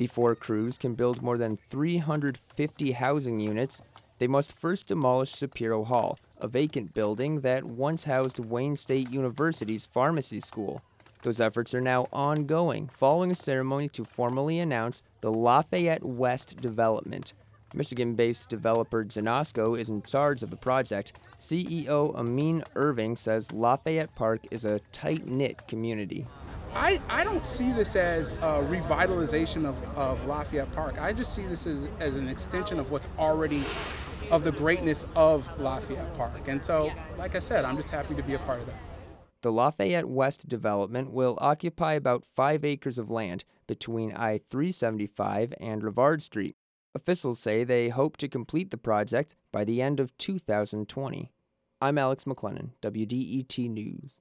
Before crews can build more than 350 housing units, they must first demolish Shapiro Hall, a vacant building that once housed Wayne State University's pharmacy school. Those efforts are now ongoing, following a ceremony to formally announce the Lafayette West development. Michigan based developer Genosco is in charge of the project. CEO Amin Irving says Lafayette Park is a tight knit community. I, I don't see this as a revitalization of, of Lafayette Park. I just see this as, as an extension of what's already of the greatness of Lafayette Park. And so, like I said, I'm just happy to be a part of that. The Lafayette West development will occupy about five acres of land between I 375 and Rivard Street. Officials say they hope to complete the project by the end of 2020. I'm Alex McLennan, WDET News.